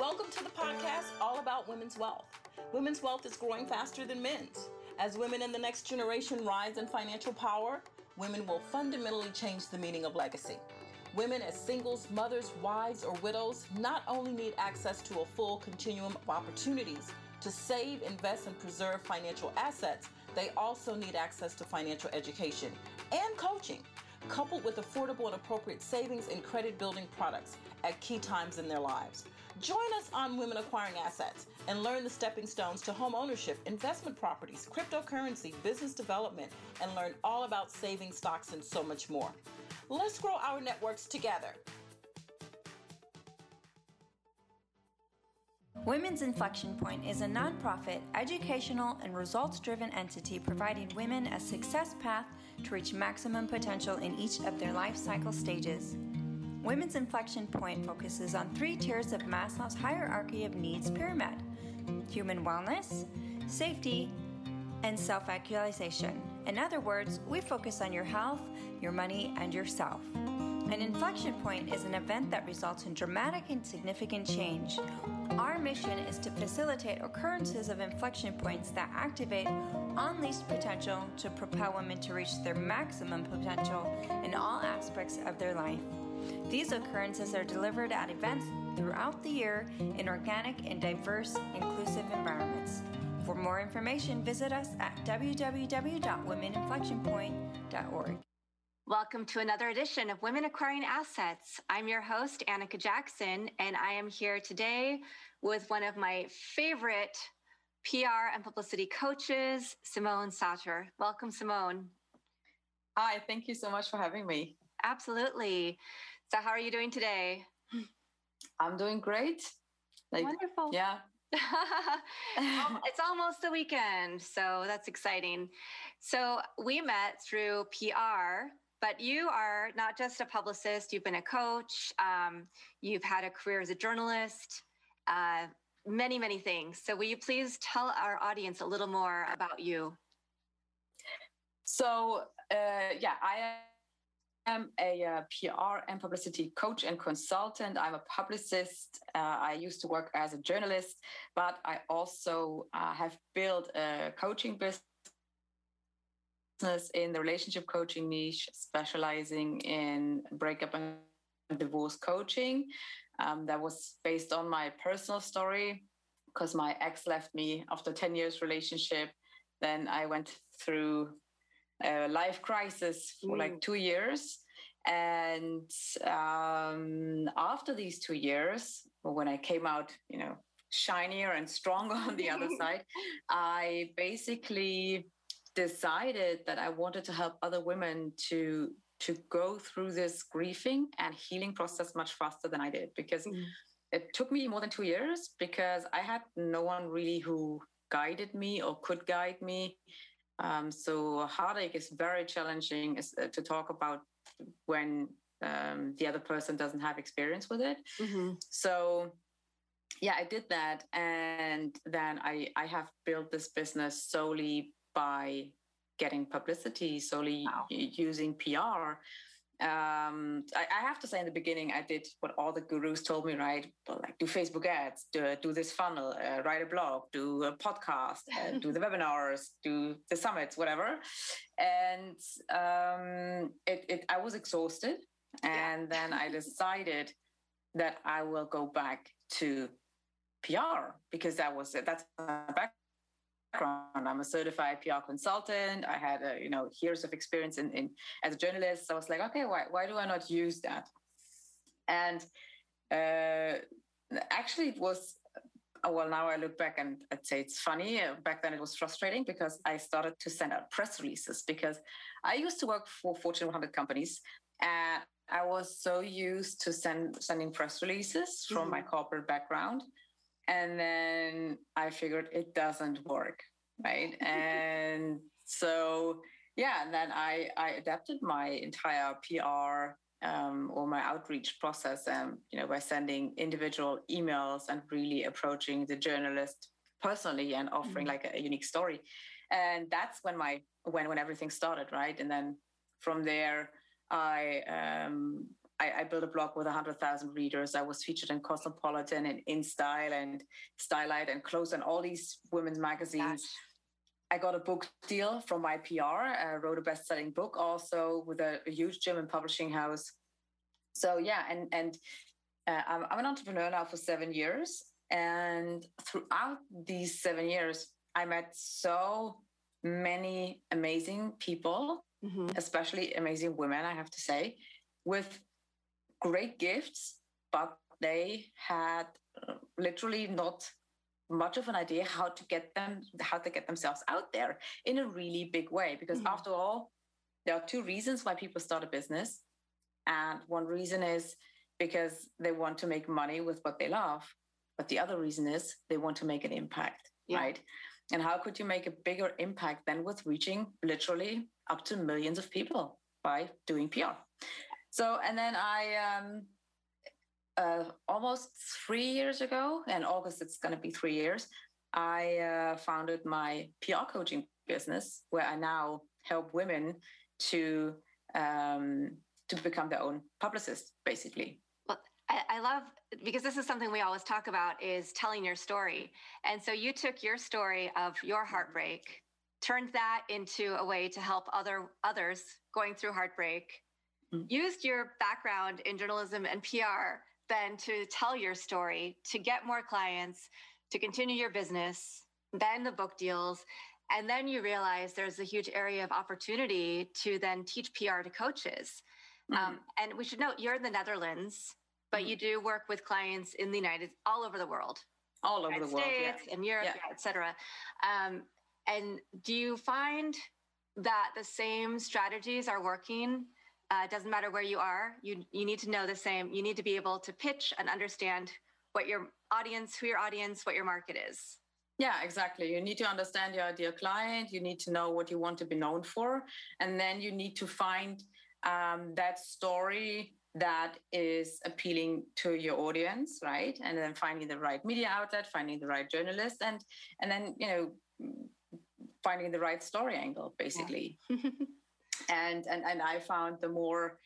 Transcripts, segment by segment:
Welcome to the podcast all about women's wealth. Women's wealth is growing faster than men's. As women in the next generation rise in financial power, women will fundamentally change the meaning of legacy. Women as singles, mothers, wives, or widows not only need access to a full continuum of opportunities to save, invest, and preserve financial assets, they also need access to financial education and coaching, coupled with affordable and appropriate savings and credit building products at key times in their lives. Join us on Women Acquiring Assets and learn the stepping stones to home ownership, investment properties, cryptocurrency, business development, and learn all about saving stocks and so much more. Let's grow our networks together. Women's Inflection Point is a nonprofit, educational, and results driven entity providing women a success path to reach maximum potential in each of their life cycle stages. Women's Inflection Point focuses on three tiers of Maslow's hierarchy of needs pyramid human wellness, safety, and self actualization. In other words, we focus on your health, your money, and yourself. An inflection point is an event that results in dramatic and significant change. Our mission is to facilitate occurrences of inflection points that activate unleashed potential to propel women to reach their maximum potential in all aspects of their life. These occurrences are delivered at events throughout the year in organic and diverse, inclusive environments. For more information, visit us at www.womeninflectionpoint.org. Welcome to another edition of Women Acquiring Assets. I'm your host, Anika Jackson, and I am here today with one of my favorite PR and publicity coaches, Simone Sauter. Welcome, Simone. Hi, thank you so much for having me. Absolutely. So, how are you doing today? I'm doing great. Like, Wonderful. Yeah, it's almost the weekend, so that's exciting. So we met through PR, but you are not just a publicist, you've been a coach, um, you've had a career as a journalist, uh, many, many things. So will you please tell our audience a little more about you? So, uh, yeah, I am a uh, PR and publicity coach and consultant. I'm a publicist. Uh, I used to work as a journalist, but I also uh, have built a coaching business in the relationship coaching niche, specializing in breakup and divorce coaching. Um, that was based on my personal story because my ex left me after 10 years relationship. Then I went through a life crisis for mm. like two years. And um, after these two years, when I came out, you know, shinier and stronger on the other side, I basically decided that I wanted to help other women to to go through this grieving and healing process much faster than I did because mm. it took me more than two years because I had no one really who guided me or could guide me. Um, so heartache is very challenging is, uh, to talk about when um, the other person doesn't have experience with it. Mm-hmm. So yeah, I did that, and then I I have built this business solely by getting publicity, solely wow. using PR um, I, I, have to say in the beginning, I did what all the gurus told me, right? Like do Facebook ads, do, do this funnel, uh, write a blog, do a podcast, uh, do the webinars, do the summits, whatever. And um, it, it, I was exhausted. And yeah. then I decided that I will go back to PR because that was that's my background. I'm a certified PR consultant. I had, a, you know, years of experience in, in as a journalist. So I was like, okay, why, why do I not use that? And uh, actually, it was uh, well. Now I look back and I'd say it's funny. Uh, back then, it was frustrating because I started to send out press releases because I used to work for Fortune 100 companies, and I was so used to send sending press releases from mm-hmm. my corporate background and then I figured it doesn't work, right? and so yeah, and then I I adapted my entire PR um, or my outreach process, um, you know, by sending individual emails and really approaching the journalist personally and offering mm-hmm. like a, a, unique story. And that's when my when when everything started, right? And then from there, I um, I, I built a blog with 100,000 readers. I was featured in Cosmopolitan and InStyle and Stylight and Clothes and all these women's magazines. Gosh. I got a book deal from my PR. I wrote a best-selling book also with a, a huge German publishing house. So yeah, and and uh, I'm, I'm an entrepreneur now for seven years, and throughout these seven years, I met so many amazing people, mm-hmm. especially amazing women, I have to say, with great gifts, but they had uh, literally not much of an idea how to get them how to get themselves out there in a really big way. Because mm-hmm. after all there are two reasons why people start a business. And one reason is because they want to make money with what they love. But the other reason is they want to make an impact yeah. right? And how could you make a bigger impact than with reaching literally up to millions of people by doing pr so and then i um uh, almost three years ago, in August it's going to be three years, I uh, founded my PR coaching business, where I now help women to um, to become their own publicist, basically. Well, I, I love because this is something we always talk about is telling your story, and so you took your story of your heartbreak, turned that into a way to help other others going through heartbreak. Mm-hmm. Used your background in journalism and PR then to tell your story, to get more clients, to continue your business, then the book deals. And then you realize there's a huge area of opportunity to then teach PR to coaches. Mm-hmm. Um, and we should note you're in the Netherlands, but mm-hmm. you do work with clients in the United, all over the world, all over United the world, States, yeah. in Europe, yeah. yeah et cetera. Um, and do you find that the same strategies are working uh, it doesn't matter where you are. You you need to know the same. You need to be able to pitch and understand what your audience, who your audience, what your market is. Yeah, exactly. You need to understand your ideal client. You need to know what you want to be known for, and then you need to find um, that story that is appealing to your audience, right? And then finding the right media outlet, finding the right journalist, and and then you know finding the right story angle, basically. Yeah. and and and I found the more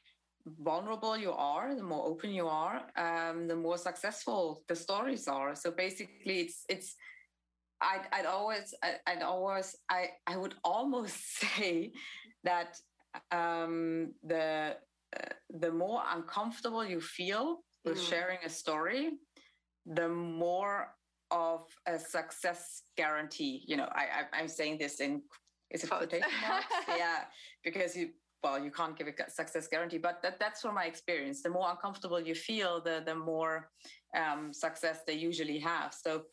vulnerable you are, the more open you are, um, the more successful the stories are. So basically, it's it's. I'd, I'd always, I'd always, I, I would almost say that um, the uh, the more uncomfortable you feel with mm. sharing a story, the more of a success guarantee. You know, I, I I'm saying this in is it quotation marks? yeah, because you well, you can't give a success guarantee, but that, that's from my experience. The more uncomfortable you feel, the the more um, success they usually have. So,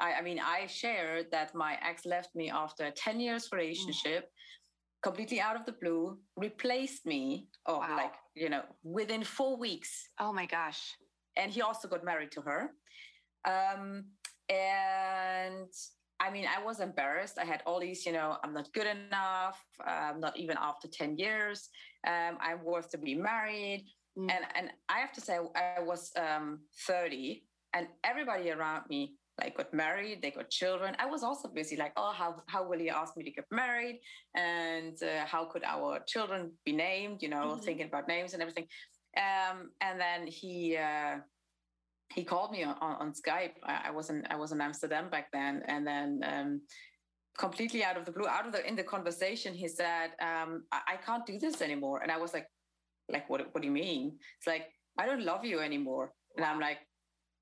I, I, mean, I share that my ex left me after a ten years relationship, mm. completely out of the blue, replaced me, oh, wow. like you know, within four weeks. Oh my gosh! And he also got married to her, um, and I mean, I was embarrassed. I had all these, you know, I'm not good enough. Um, not even after 10 years. Um, I'm worth to be married. Mm. And, and I have to say, I was um, 30 and everybody around me like got married, they got children. I was also busy, like, oh, how, how will he ask me to get married? And uh, how could our children be named? You know, mm-hmm. thinking about names and everything. Um, and then he, uh, he called me on, on Skype. I, I, was in I was in Amsterdam back then, and then um, completely out of the blue, out of the in the conversation, he said, um, I, I, can't do this anymore." And I was like, "Like what? What do you mean?" It's like I don't love you anymore, and I'm like,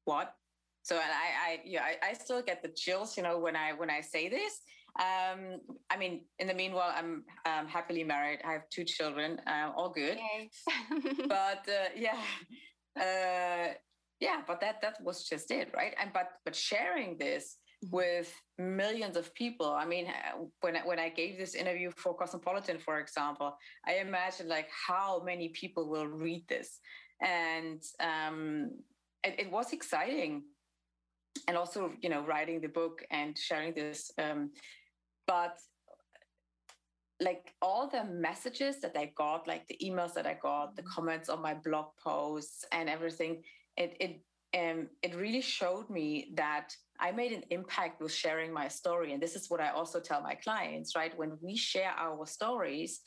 "What?" So and I, I yeah, I, I still get the chills, you know, when I when I say this. Um, I mean, in the meanwhile, I'm um, happily married. I have two children, uh, all good. but uh, yeah, uh, yeah but that that was just it right and but but sharing this mm-hmm. with millions of people i mean uh, when I, when i gave this interview for cosmopolitan for example i imagine like how many people will read this and um it, it was exciting and also you know writing the book and sharing this um but like all the messages that I got, like the emails that I got, the mm-hmm. comments on my blog posts and everything, it it um, it really showed me that I made an impact with sharing my story. And this is what I also tell my clients, right? When we share our stories,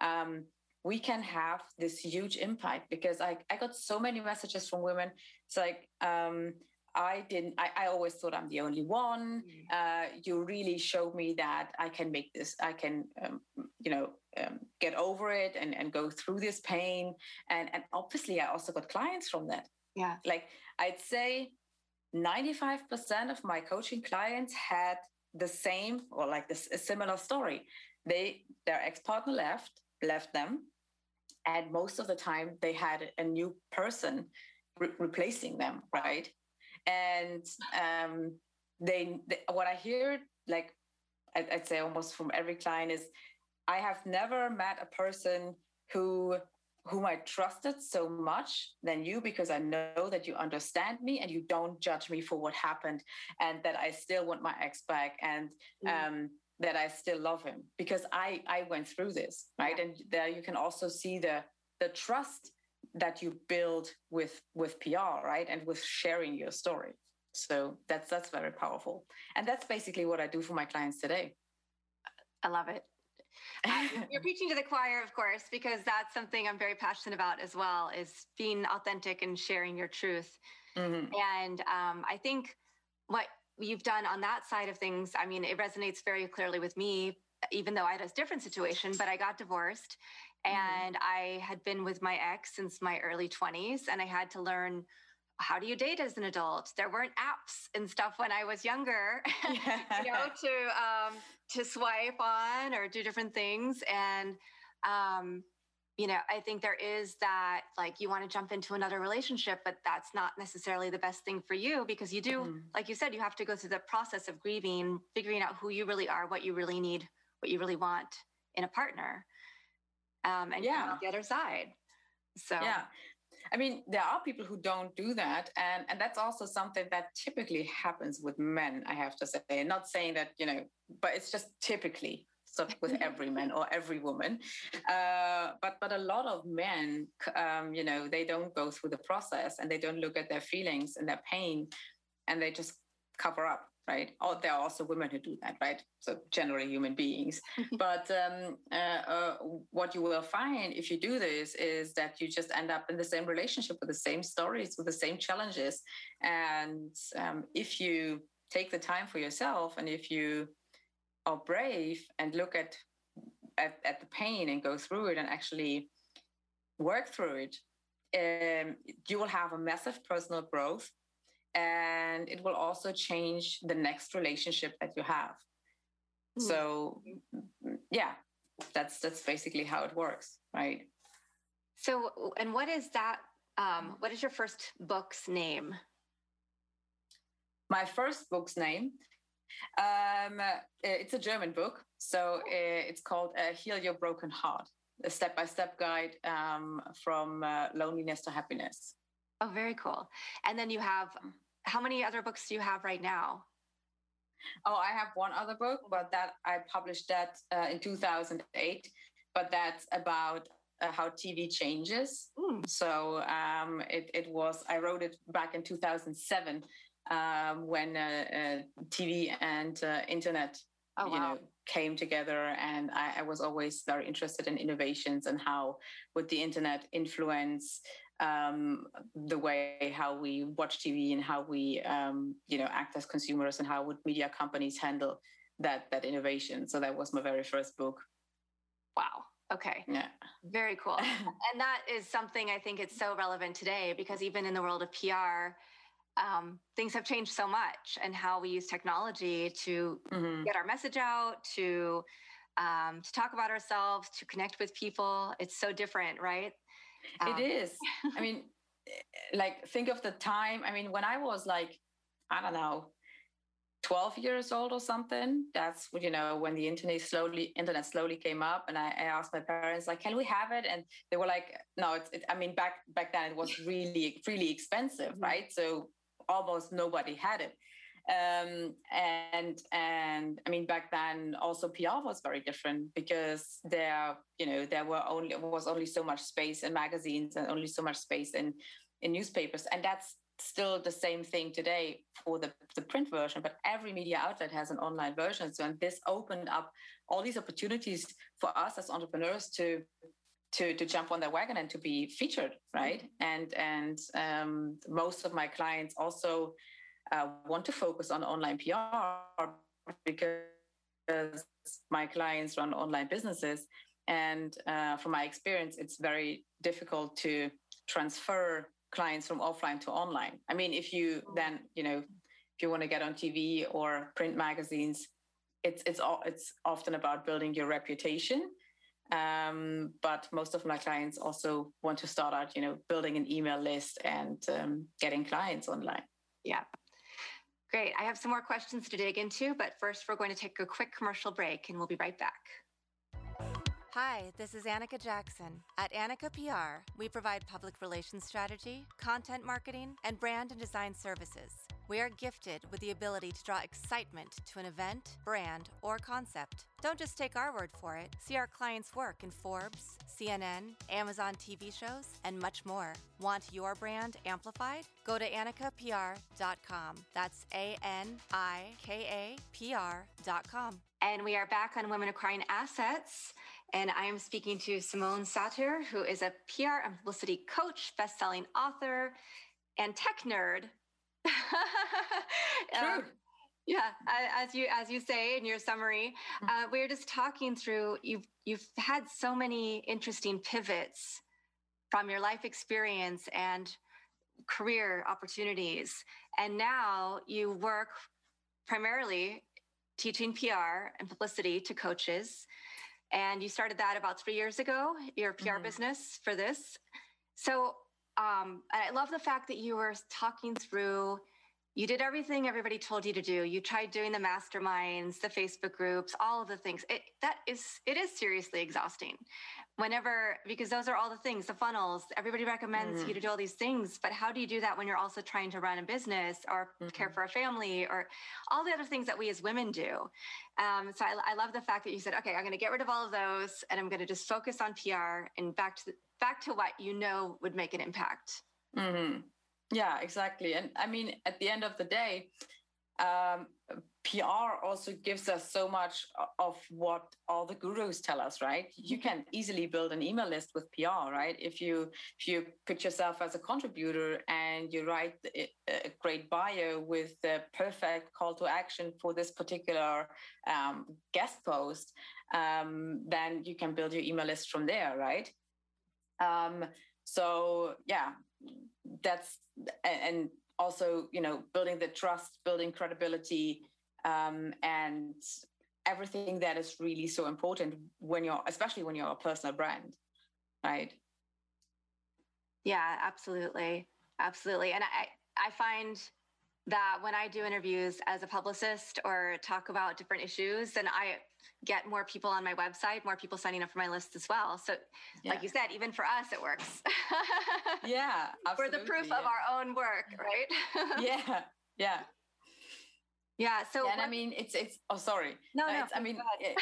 um, we can have this huge impact because I, I got so many messages from women. It's like, um, I didn't, I, I always thought I'm the only one. Mm. Uh, you really showed me that I can make this, I can, um, you know, um, get over it and, and go through this pain. And, and obviously, I also got clients from that. Yeah. Like I'd say 95% of my coaching clients had the same or like this a similar story. They, their ex partner left, left them. And most of the time, they had a new person re- replacing them, right? And um, they, they, what I hear, like I'd, I'd say almost from every client, is I have never met a person who whom I trusted so much than you because I know that you understand me and you don't judge me for what happened and that I still want my ex back and mm. um, that I still love him because I I went through this right? Yeah. and there you can also see the the trust that you build with with PR right? And with sharing your story. So that's that's very powerful. And that's basically what I do for my clients today. I love it um, you're preaching to the choir, of course, because that's something I'm very passionate about as well, is being authentic and sharing your truth. Mm-hmm. And um, I think what you've done on that side of things, I mean, it resonates very clearly with me, even though I had a different situation, but I got divorced mm-hmm. and I had been with my ex since my early 20s and I had to learn how do you date as an adult? There weren't apps and stuff when I was younger, you know, to um, to swipe on or do different things. And um, you know, I think there is that like you want to jump into another relationship, but that's not necessarily the best thing for you because you do, mm. like you said, you have to go through the process of grieving, figuring out who you really are, what you really need, what you really want in a partner, um, and yeah, the other side. So yeah, I mean, there are people who don't do that. And, and that's also something that typically happens with men, I have to say. Not saying that, you know, but it's just typically so with every man or every woman. Uh, but but a lot of men, um, you know, they don't go through the process and they don't look at their feelings and their pain, and they just cover up right? Or there are also women who do that, right? So generally human beings. but um, uh, uh, what you will find if you do this is that you just end up in the same relationship with the same stories, with the same challenges. And um, if you take the time for yourself and if you are brave and look at, at, at the pain and go through it and actually work through it, um, you will have a massive personal growth and it will also change the next relationship that you have. Mm. so yeah that's that's basically how it works right? So and what is that um, what is your first book's name? My first book's name um, it's a german book so uh, it's called uh, heal your broken heart a step-by-step guide um, from uh, loneliness to happiness Oh, very cool. And then you have how many other books do you have right now? Oh, I have one other book, but that I published that uh, in 2008. But that's about uh, how TV changes. Mm. So um, it, it was I wrote it back in 2007 um, when uh, uh TV and uh, internet oh, you wow. know came together and I, I, was always very interested in innovations and how would the internet influence um, the way how we watch TV and how we, um, you know, act as consumers and how would media companies handle that that innovation. So that was my very first book. Wow. Okay. Yeah. Very cool. and that is something I think it's so relevant today because even in the world of PR, um, things have changed so much and how we use technology to mm-hmm. get our message out, to um, to talk about ourselves, to connect with people. It's so different, right? Um, it is. I mean, like think of the time. I mean, when I was like, I don't know, 12 years old or something that's you know when the internet slowly internet slowly came up and I, I, asked my parents like can we have it and they were like no it's it, i mean back back then it was really really expensive mm-hmm. right so almost nobody had it um, and and I mean back then also PR was very different because there you know there were only was only so much space in magazines and only so much space in in newspapers and that's still the same thing today for the, the print version but every media outlet has an online version so and this opened up all these opportunities for us as entrepreneurs to to to jump on the wagon and to be featured, right? Mm-hmm. And and um, most of my clients also want to focus on online PR because my clients run online businesses, and uh, from my experience, it's very difficult to transfer clients from offline to online. I mean, if you then you know if you want to get on TV or print magazines, it's it's all it's often about building your reputation um, but most of my clients also want to start out, you know, building an email list and um, getting clients online. Yeah. Great. I have some more questions to dig into, but first we're going to take a quick commercial break and we'll be right back. Hi, this is Anika Jackson. At Anika PR, we provide public relations strategy, content marketing, and brand and design services. We are gifted with the ability to draw excitement to an event, brand, or concept. Don't just take our word for it. See our clients' work in Forbes, CNN, Amazon TV shows, and much more. Want your brand amplified? Go to anikapr.com. That's A N I K A P R.com. And we are back on Women Acquiring Assets. And I am speaking to Simone Sauter, who is a PR and publicity coach, best-selling author, and tech nerd um, yeah, as you as you say in your summary, mm-hmm. uh, we were just talking through. You've you've had so many interesting pivots from your life experience and career opportunities, and now you work primarily teaching PR and publicity to coaches. And you started that about three years ago, your PR mm-hmm. business for this. So um, I love the fact that you were talking through you did everything everybody told you to do you tried doing the masterminds the facebook groups all of the things it, that is it is seriously exhausting whenever because those are all the things the funnels everybody recommends mm. you to do all these things but how do you do that when you're also trying to run a business or mm-hmm. care for a family or all the other things that we as women do um, so I, I, love the fact that you said okay i'm going to get rid of all of those and i'm going to just focus on pr and back to the, back to what you know would make an impact mm-hmm. Yeah, exactly. And I mean, at the end of the day, um, PR also gives us so much of what all the gurus tell us, right? You mm-hmm. can easily build an email list with PR, right? If you if you put yourself as a contributor and you write a great bio with the perfect call to action for this particular um, guest post, um, then you can build your email list from there, right? Um, so yeah, that's and also you know building the trust building credibility um, and everything that is really so important when you're especially when you're a personal brand right? Yeah absolutely. Absolutely. And i i find that when I do interviews as a publicist or talk about different issues, then I get more people on my website, more people signing up for my list as well. So, yeah. like you said, even for us, it works. yeah, for the proof yeah. of our own work, right? yeah, yeah. Yeah. So, and I mean, it's it's. Oh, sorry. No, no. I mean, it,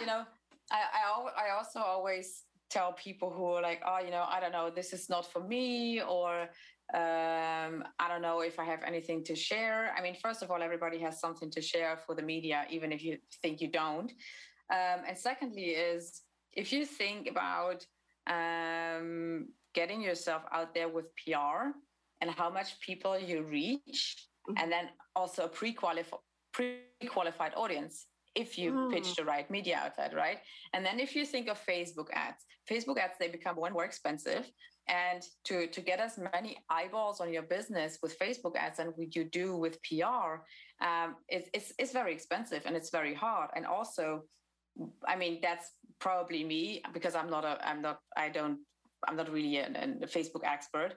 you know, I I I also always tell people who are like, oh, you know, I don't know, this is not for me, or um, I don't know if I have anything to share. I mean, first of all, everybody has something to share for the media, even if you think you don't. Um, and secondly, is if you think about um, getting yourself out there with PR and how much people you reach, mm-hmm. and then also a pre-qualified pre-qualified audience if you mm. pitch the right media outlet, right? And then if you think of Facebook ads, Facebook ads they become one more expensive and to to get as many eyeballs on your business with facebook ads and what you do with pr um, it, it's, it's very expensive and it's very hard. And also i mean that's probably me because i'm not a i'm not i don't i'm not really a, a facebook expert.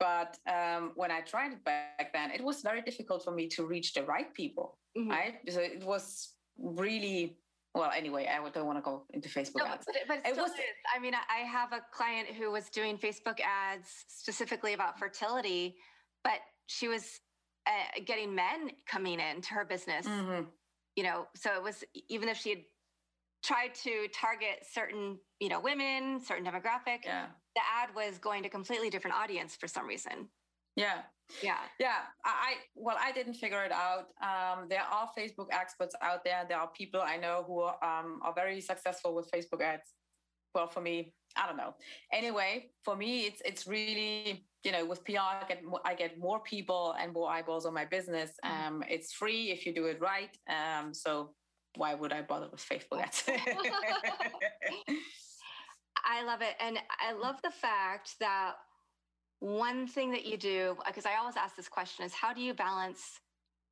But um, when i tried it back then it was very difficult for me to reach the right people mm-hmm. right? So it was really well anyway i don't want to go into facebook no, ads but, but it, was, is. i mean i have a client who was doing facebook ads specifically about fertility but she was uh, getting men coming into her business mm-hmm. you know so it was even if she had tried to target certain you know women certain demographic yeah. the ad was going to completely different audience for some reason yeah. Yeah. Yeah. I, well, I didn't figure it out. Um, there are Facebook experts out there. There are people I know who um, are very successful with Facebook ads. Well, for me, I don't know. Anyway, for me, it's it's really you know with PR, I get more, I get more people and more eyeballs on my business. Mm-hmm. Um, it's free if you do it right. Um, so why would I bother with Facebook ads? I love it, and I love the fact that one thing that you do because I always ask this question is how do you balance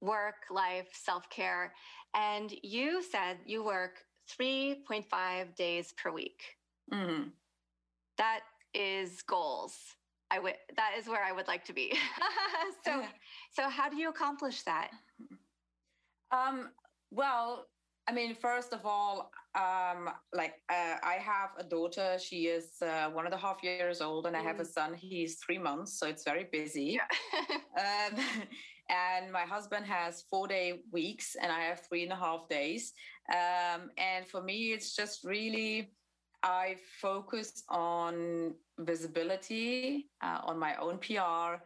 work, life, self care? And you said you work 3.5 days per week. Mm-hmm. That is goals. I would that is where I would like to be. so so how do you accomplish that? Um well, I mean, first of all, um, like uh, I have a daughter. She is uh, one and a half years old, and mm. I have a mm. son. He's three months, so it's very busy. Yeah. um, and my husband has four day weeks, and I have three and a half days. Um, and for me, it's just really I focus on visibility, uh, on my own PR,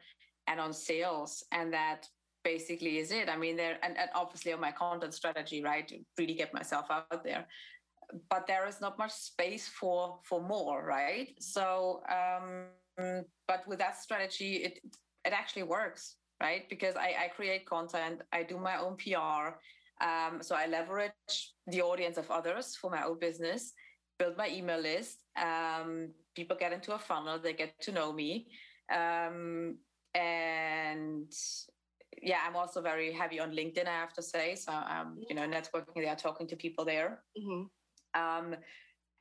and on sales, and that basically is it. I mean, there and, and obviously on my content strategy, right, to really get myself out there. But there is not much space for for more, right? So, um, but with that strategy, it it actually works, right? Because I, I create content, I do my own PR, um, so I leverage the audience of others for my own business build my email list. Um, people get into a funnel, they get to know me. Um, and yeah, I'm also very heavy on LinkedIn, I have to say. So, um, you know, networking there, talking to people there. Mm-hmm. Um,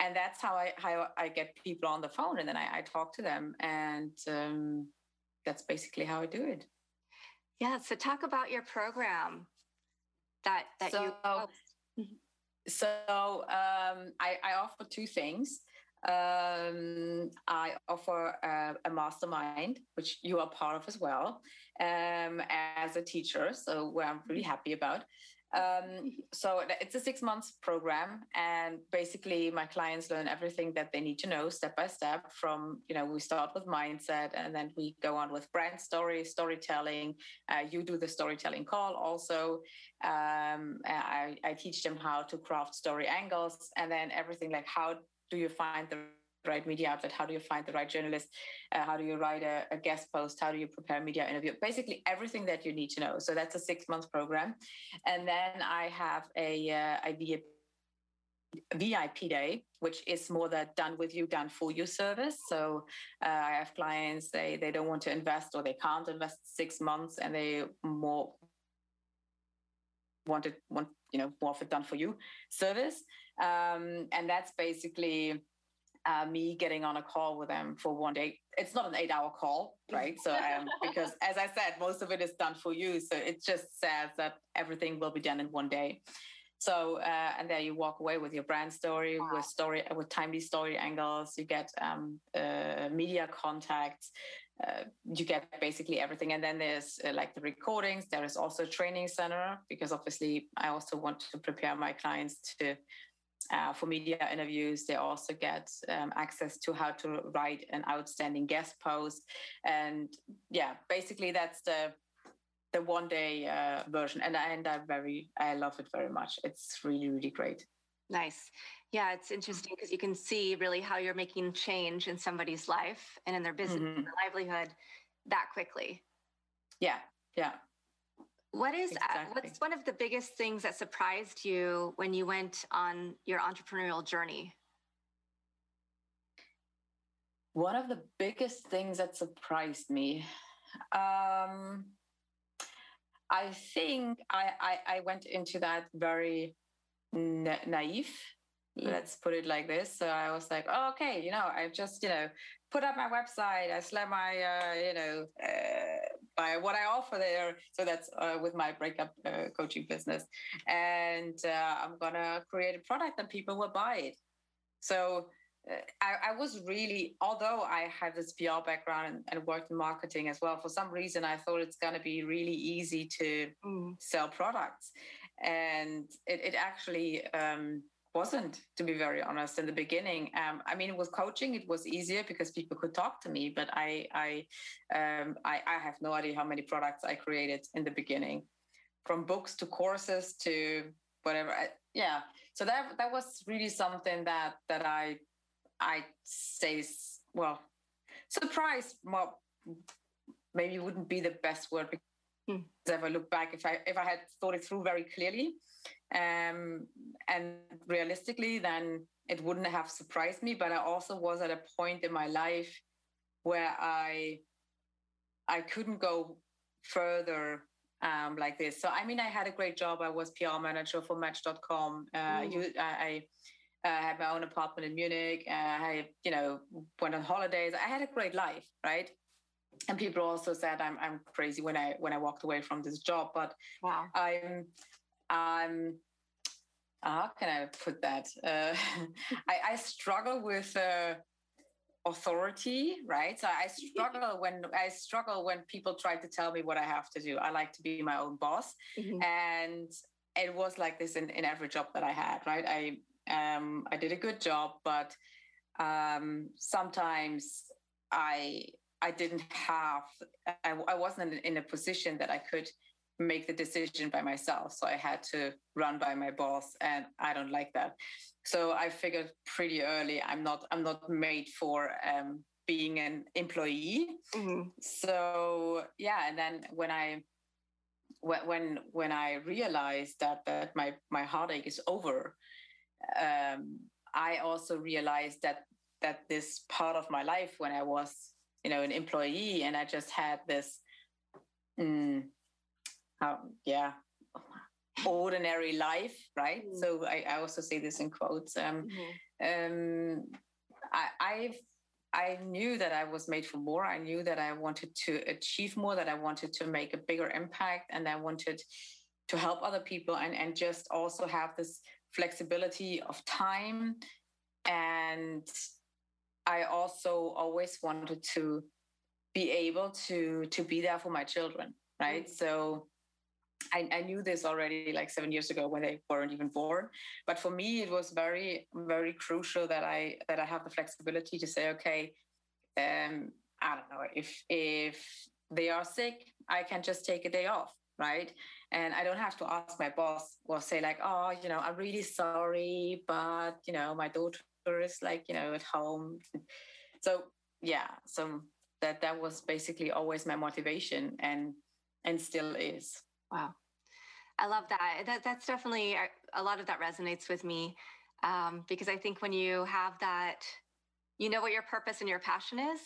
and that's how I how I get people on the phone, and then I, I talk to them, and um, that's basically how I do it. Yeah. So, talk about your program that that so, you. Oh. So um, I, I, offer two things. Um, I offer a, a, mastermind, which you are part of as well, um, as a teacher. So where I'm really happy about. Um, so it's a six months program, and basically my clients learn everything that they need to know step by step. From you know, we start with mindset, and then we go on with brand story, storytelling. Uh, you do the storytelling call also. Um, I, I teach them how to craft story angles, and then everything like how do you find the right media outlet? How do you find the right journalist? Uh, how do you write a, a, guest post? How do you prepare media interview? Basically, everything that you need to know. So that's a six month program, and then I have a uh, a VIP day, which is more that done with you, done for you service. So uh, I have clients they they don't want to invest or they can't invest six months, and they more want it want you know more of it done for you service, um, and that's basically uh, me getting on a call with them for one day. It's not an eight hour call, right? So, um, because as I said, most of it is done for you. So it just says that everything will be done in one day. So, uh, and there you walk away with your brand story, wow. with story, with timely story angles. You get um, uh, media contacts. Uh, you get basically everything. And then there's uh, like the recordings. There is also a training center because obviously I also want to prepare my clients to uh, for media interviews. They also get um, access to how to write an outstanding guest post, and yeah, basically that's the the one day uh, version. And I, and I very I love it very much. It's really really great. Nice. Yeah, it's interesting because you can see really how you're making change in somebody's life and in their business mm-hmm. their livelihood that quickly. Yeah, yeah. What is uh, exactly. what's one of the biggest things that surprised you when you went on your entrepreneurial journey? One of the biggest things that surprised me, um, I think I, I, I went into that very na- naive let's put it like this so i was like oh, okay you know i just you know put up my website i slam my uh, you know uh, by what I offer there. So that's uh, with my breakup uh, coaching business. And uh, I'm going to create a product and people will buy it. So uh, I, I, was really, although I have this PR background and, and, worked in marketing as well, for some reason I thought it's going to be really easy to mm. sell products. And it, it actually, um, wasn't, to be very honest, in the beginning. Um, I mean, with coaching, it was easier because people could talk to me, but I, I, um, I, I have no idea how many products I created in the beginning, from books to courses to whatever. I, yeah, so that that was really something that that I I say, well, surprise, well, maybe wouldn't be the best word if I look back, if I if I had thought it through very clearly um, and realistically, then it wouldn't have surprised me. But I also was at a point in my life where I I couldn't go further um, like this. So I mean, I had a great job. I was PR manager for Match.com. Uh, mm. you, I, I uh, had my own apartment in Munich. Uh, I, you know, went on holidays. I had a great life, right? And people also said I'm I'm crazy when I when I walked away from this job. But wow. I'm I'm how can I put that? Uh, I, I struggle with uh, authority, right? So I struggle when I struggle when people try to tell me what I have to do. I like to be my own boss, mm-hmm. and it was like this in, in every job that I had, right? I um, I did a good job, but um, sometimes I I didn't have I, I wasn't in a position that I could make the decision by myself. So I had to run by my boss, and I don't like that. So I figured pretty early I'm not I'm not made for um, being an employee. Mm-hmm. So yeah, and then when I when when I realized that that my my heartache is over, um, I also realized that that this part of my life when I was you know an employee and I just had this. Mm, um, yeah ordinary life right mm. so I, I, also say this in quotes um, mm-hmm. um, I, I've I knew that I was made for more. I knew that I wanted to achieve more, that I wanted to make a bigger impact, and I wanted to help other people and, and just also have this flexibility of time. And I also always wanted to be able to to be there for my children, right? Mm-hmm. So I, I, knew this already like seven years ago when they weren't even born. But for me, it was very, very crucial that I that I have the flexibility to say, okay, um, I don't know if if they are sick, I can just take a day off, right? And I don't have to ask my boss or say like, oh, you know, I'm really sorry, but you know, my daughter is like, you know, at home. So yeah, so that that was basically always my motivation and and still is. Wow. I love that. that that's definitely uh, a lot of that resonates with me um, because I think when you have that, you know what your purpose and your passion is,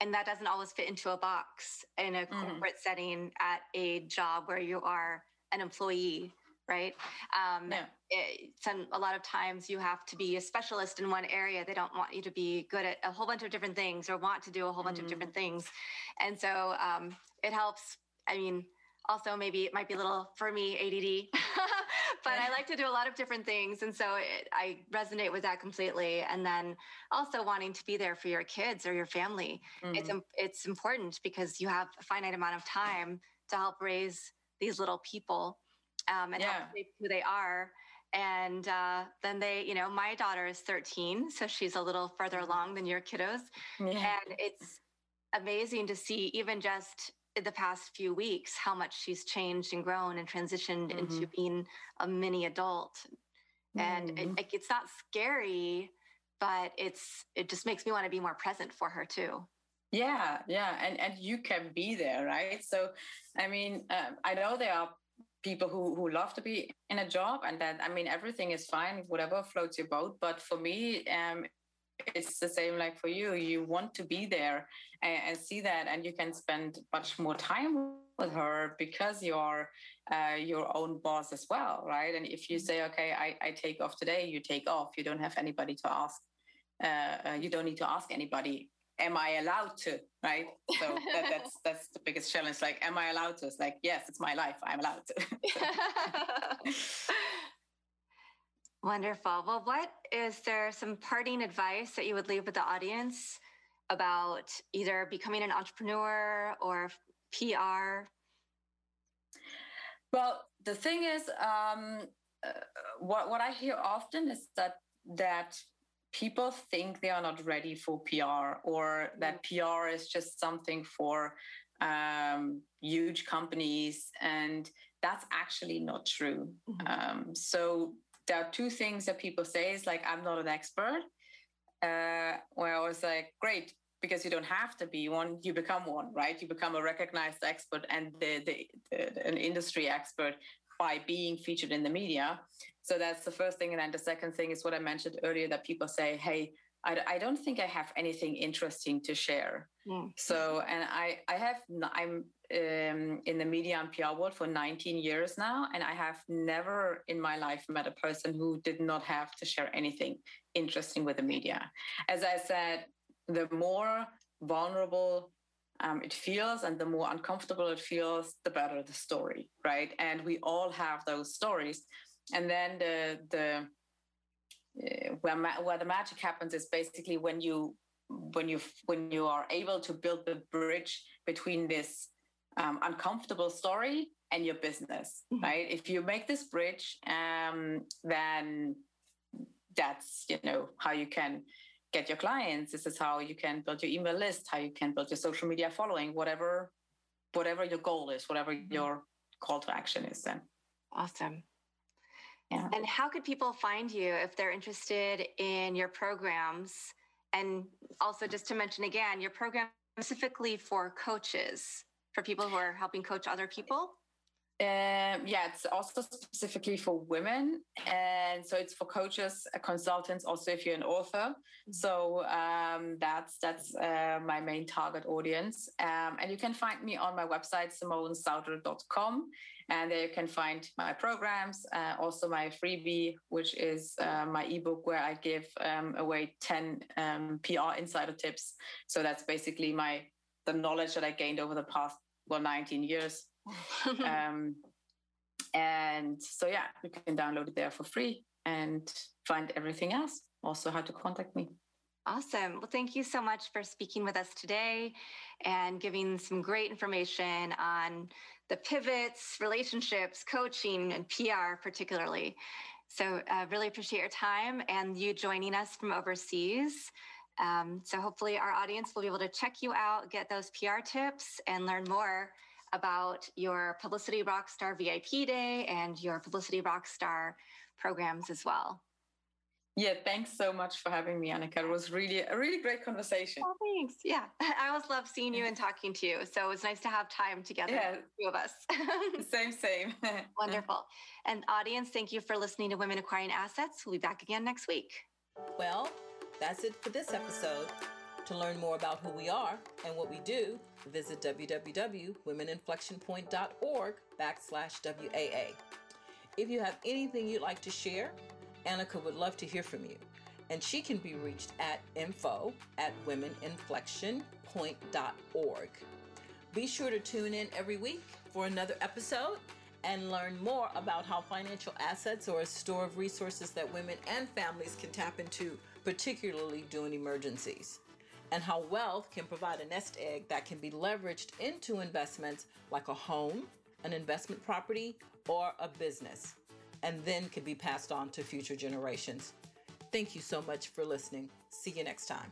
and that doesn't always fit into a box in a mm-hmm. corporate setting at a job where you are an employee, right? Um, yeah. It, a lot of times you have to be a specialist in one area. They don't want you to be good at a whole bunch of different things or want to do a whole bunch mm-hmm. of different things. And so um, it helps. I mean, also maybe it might be a little for me ADD, but I like to do a lot of different things, and so it, I resonate with that completely. And then also wanting to be there for your kids or your family, mm-hmm. it's it's important because you have a finite amount of time to help raise these little people um, and yeah. who they are. And uh, then they, you know, my daughter is 13, so she's a little further mm-hmm. along than your kiddos, yeah. and it's amazing to see even just the past few weeks how much she's changed and grown and transitioned mm-hmm. into being a mini adult mm-hmm. and it, mm-hmm. it's not scary but it's it just makes me want to be more present for her too yeah yeah and and you can be there right so i mean um, i know there are people who who love to be in a job and that i mean everything is fine whatever floats your boat. But for me um it's the same like for you. You want to be there and, and see that and you can spend much more time with her because you're uh, your own boss as well right? And if you mm-hmm. say okay I, I take off today you take off. You don't have anybody to ask uh, uh, you don't need to ask anybody am i allowed to right? So that, that's that's the biggest challenge. Like am i allowed to? It's like yes it's my life. I'm allowed to. Wonderful. Well, what is there some parting advice that you would leave with the audience about either becoming an entrepreneur or PR? Well, the thing is, um, uh, what what I hear often is that that people think they are not ready for PR or that mm. PR is just something for um, huge companies, and that's actually not true. Mm-hmm. Um, so there are two things that people say is like i'm not an expert uh, where I was like, great, because you don't have to be one, you become one, right? You become a recognized expert and the, the, the, an industry expert by being featured in the media. So that's the first thing. And then the second thing is what I mentioned earlier that people say, hey, I, I don't think I have anything interesting to share. Mm. So, and I, I have, I'm um, in the media and PR world for 19 years now, and I have never in my life met a person who did not have to share anything interesting with the media. As I said, the more vulnerable um, it feels and the more uncomfortable it feels, the better the story, right? And we all have those stories. And then the the uh, where ma- where the magic happens is basically when you when you when you are able to build the bridge between this um, uncomfortable story and your business, mm-hmm. right? If you make this bridge, um, then that's you know how you can get your clients. This is how you can build your email list, how you can build your social media following, whatever whatever your goal is, whatever mm-hmm. your call to action is. Then awesome. Yeah. And how could people find you if they're interested in your programs? And also, just to mention again, your program specifically for coaches, for people who are helping coach other people? Um, yeah, it's also specifically for women, and so it's for coaches, uh, consultants. Also, if you're an author, mm-hmm. so um, that's that's uh, my main target audience. Um, and you can find me on my website simonesauter.com, and there you can find my programs, uh, also my freebie, which is uh, my ebook where I give um, away ten um, PR insider tips. So that's basically my the knowledge that I gained over the past well 19 years um, and so, yeah, you can download it there for free and find everything else. Also, how to contact me. Awesome. Well, thank you so much for speaking with us today and giving some great information on the pivots, relationships, coaching, and PR, particularly. So, uh, really appreciate your time and you joining us from overseas. Um, so, hopefully, our audience will be able to check you out, get those PR tips, and learn more about your Publicity Rockstar VIP Day and your Publicity Rockstar programs as well. Yeah, thanks so much for having me, Anika. It was really a really great conversation. Oh, thanks. Yeah, I always love seeing you and talking to you. So it's nice to have time together, yeah. two of us. same, same. Wonderful. And audience, thank you for listening to Women Acquiring Assets. We'll be back again next week. Well, that's it for this episode. To learn more about who we are and what we do, visit www.womeninflectionpoint.org backslash WAA. If you have anything you'd like to share, Anika would love to hear from you. And she can be reached at info at womeninflectionpoint.org. Be sure to tune in every week for another episode and learn more about how financial assets are a store of resources that women and families can tap into, particularly during emergencies and how wealth can provide a nest egg that can be leveraged into investments like a home, an investment property, or a business, and then can be passed on to future generations. Thank you so much for listening. See you next time.